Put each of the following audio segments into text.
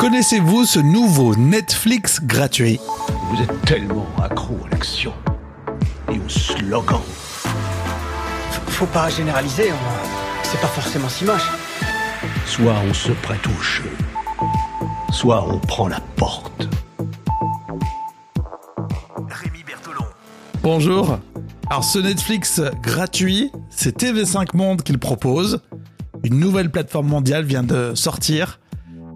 Connaissez-vous ce nouveau Netflix gratuit? Vous êtes tellement accro à l'action et au slogan. Faut pas généraliser, c'est pas forcément si moche. Soit on se prête au jeu, soit on prend la porte. Rémi Bertolon. Bonjour. Alors ce Netflix gratuit, c'est TV5 Monde qu'il propose. Une nouvelle plateforme mondiale vient de sortir.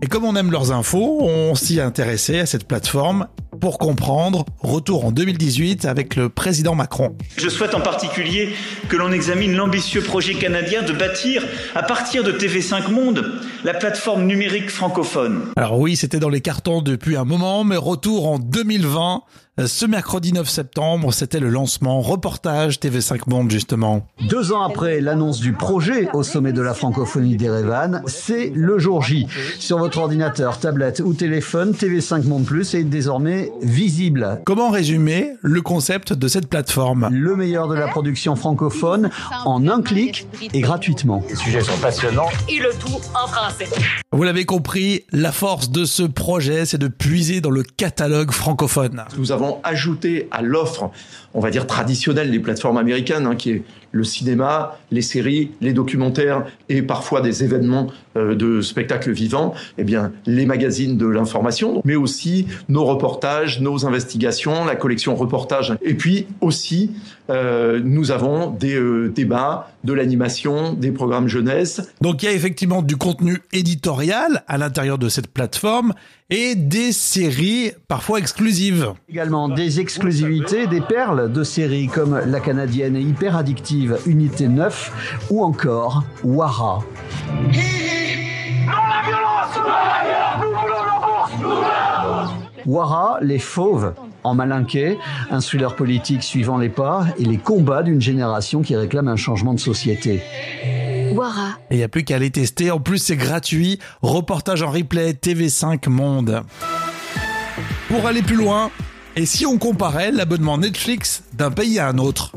Et comme on aime leurs infos, on s'y est intéressé à cette plateforme pour comprendre. Retour en 2018 avec le président Macron. Je souhaite en particulier que l'on examine l'ambitieux projet canadien de bâtir, à partir de TV5 Monde, la plateforme numérique francophone. Alors oui, c'était dans les cartons depuis un moment, mais retour en 2020 ce mercredi 9 septembre, c'était le lancement reportage TV5 Monde justement. Deux ans après l'annonce du projet au sommet de la francophonie d'Erevan, c'est le jour J. Sur votre ordinateur, tablette ou téléphone, TV5 Monde Plus est désormais visible. Comment résumer le concept de cette plateforme? Le meilleur de la production francophone en un clic et gratuitement. Les sujets sont passionnants. Et le tout en français. Vous l'avez compris, la force de ce projet, c'est de puiser dans le catalogue francophone. Nous avons ajouté à l'offre, on va dire traditionnelle des plateformes américaines, hein, qui est le cinéma, les séries, les documentaires et parfois des événements de spectacles vivants, eh bien les magazines de l'information, mais aussi nos reportages, nos investigations, la collection reportages, et puis aussi euh, nous avons des euh, débats, de l'animation, des programmes jeunesse. Donc il y a effectivement du contenu éditorial à l'intérieur de cette plateforme et des séries parfois exclusives. Également des exclusivités, des perles de séries comme la canadienne hyper addictive Unité 9 ou encore Wara. Wara, les fauves en malinqué, un thriller politique suivant les pas et les combats d'une génération qui réclame un changement de société. Wara. Et il n'y a plus qu'à les tester. En plus, c'est gratuit. Reportage en replay TV5 Monde. Pour aller plus loin, et si on comparait l'abonnement Netflix d'un pays à un autre?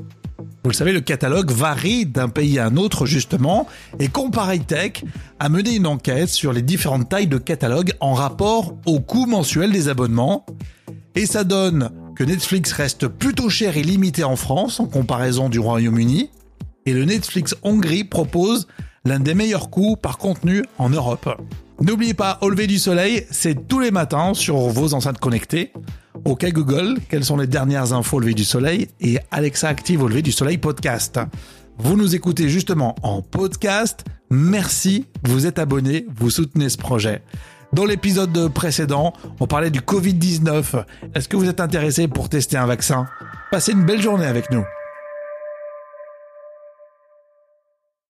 Vous le savez, le catalogue varie d'un pays à un autre justement, et Compareil Tech a mené une enquête sur les différentes tailles de catalogue en rapport au coût mensuel des abonnements. Et ça donne que Netflix reste plutôt cher et limité en France en comparaison du Royaume-Uni, et le Netflix Hongrie propose l'un des meilleurs coûts par contenu en Europe. N'oubliez pas, au lever du soleil, c'est tous les matins sur vos enceintes connectées. OK Google, quelles sont les dernières infos au lever du soleil? Et Alexa active au lever du soleil podcast. Vous nous écoutez justement en podcast. Merci, vous êtes abonné, vous soutenez ce projet. Dans l'épisode précédent, on parlait du Covid-19. Est-ce que vous êtes intéressé pour tester un vaccin? Passez une belle journée avec nous.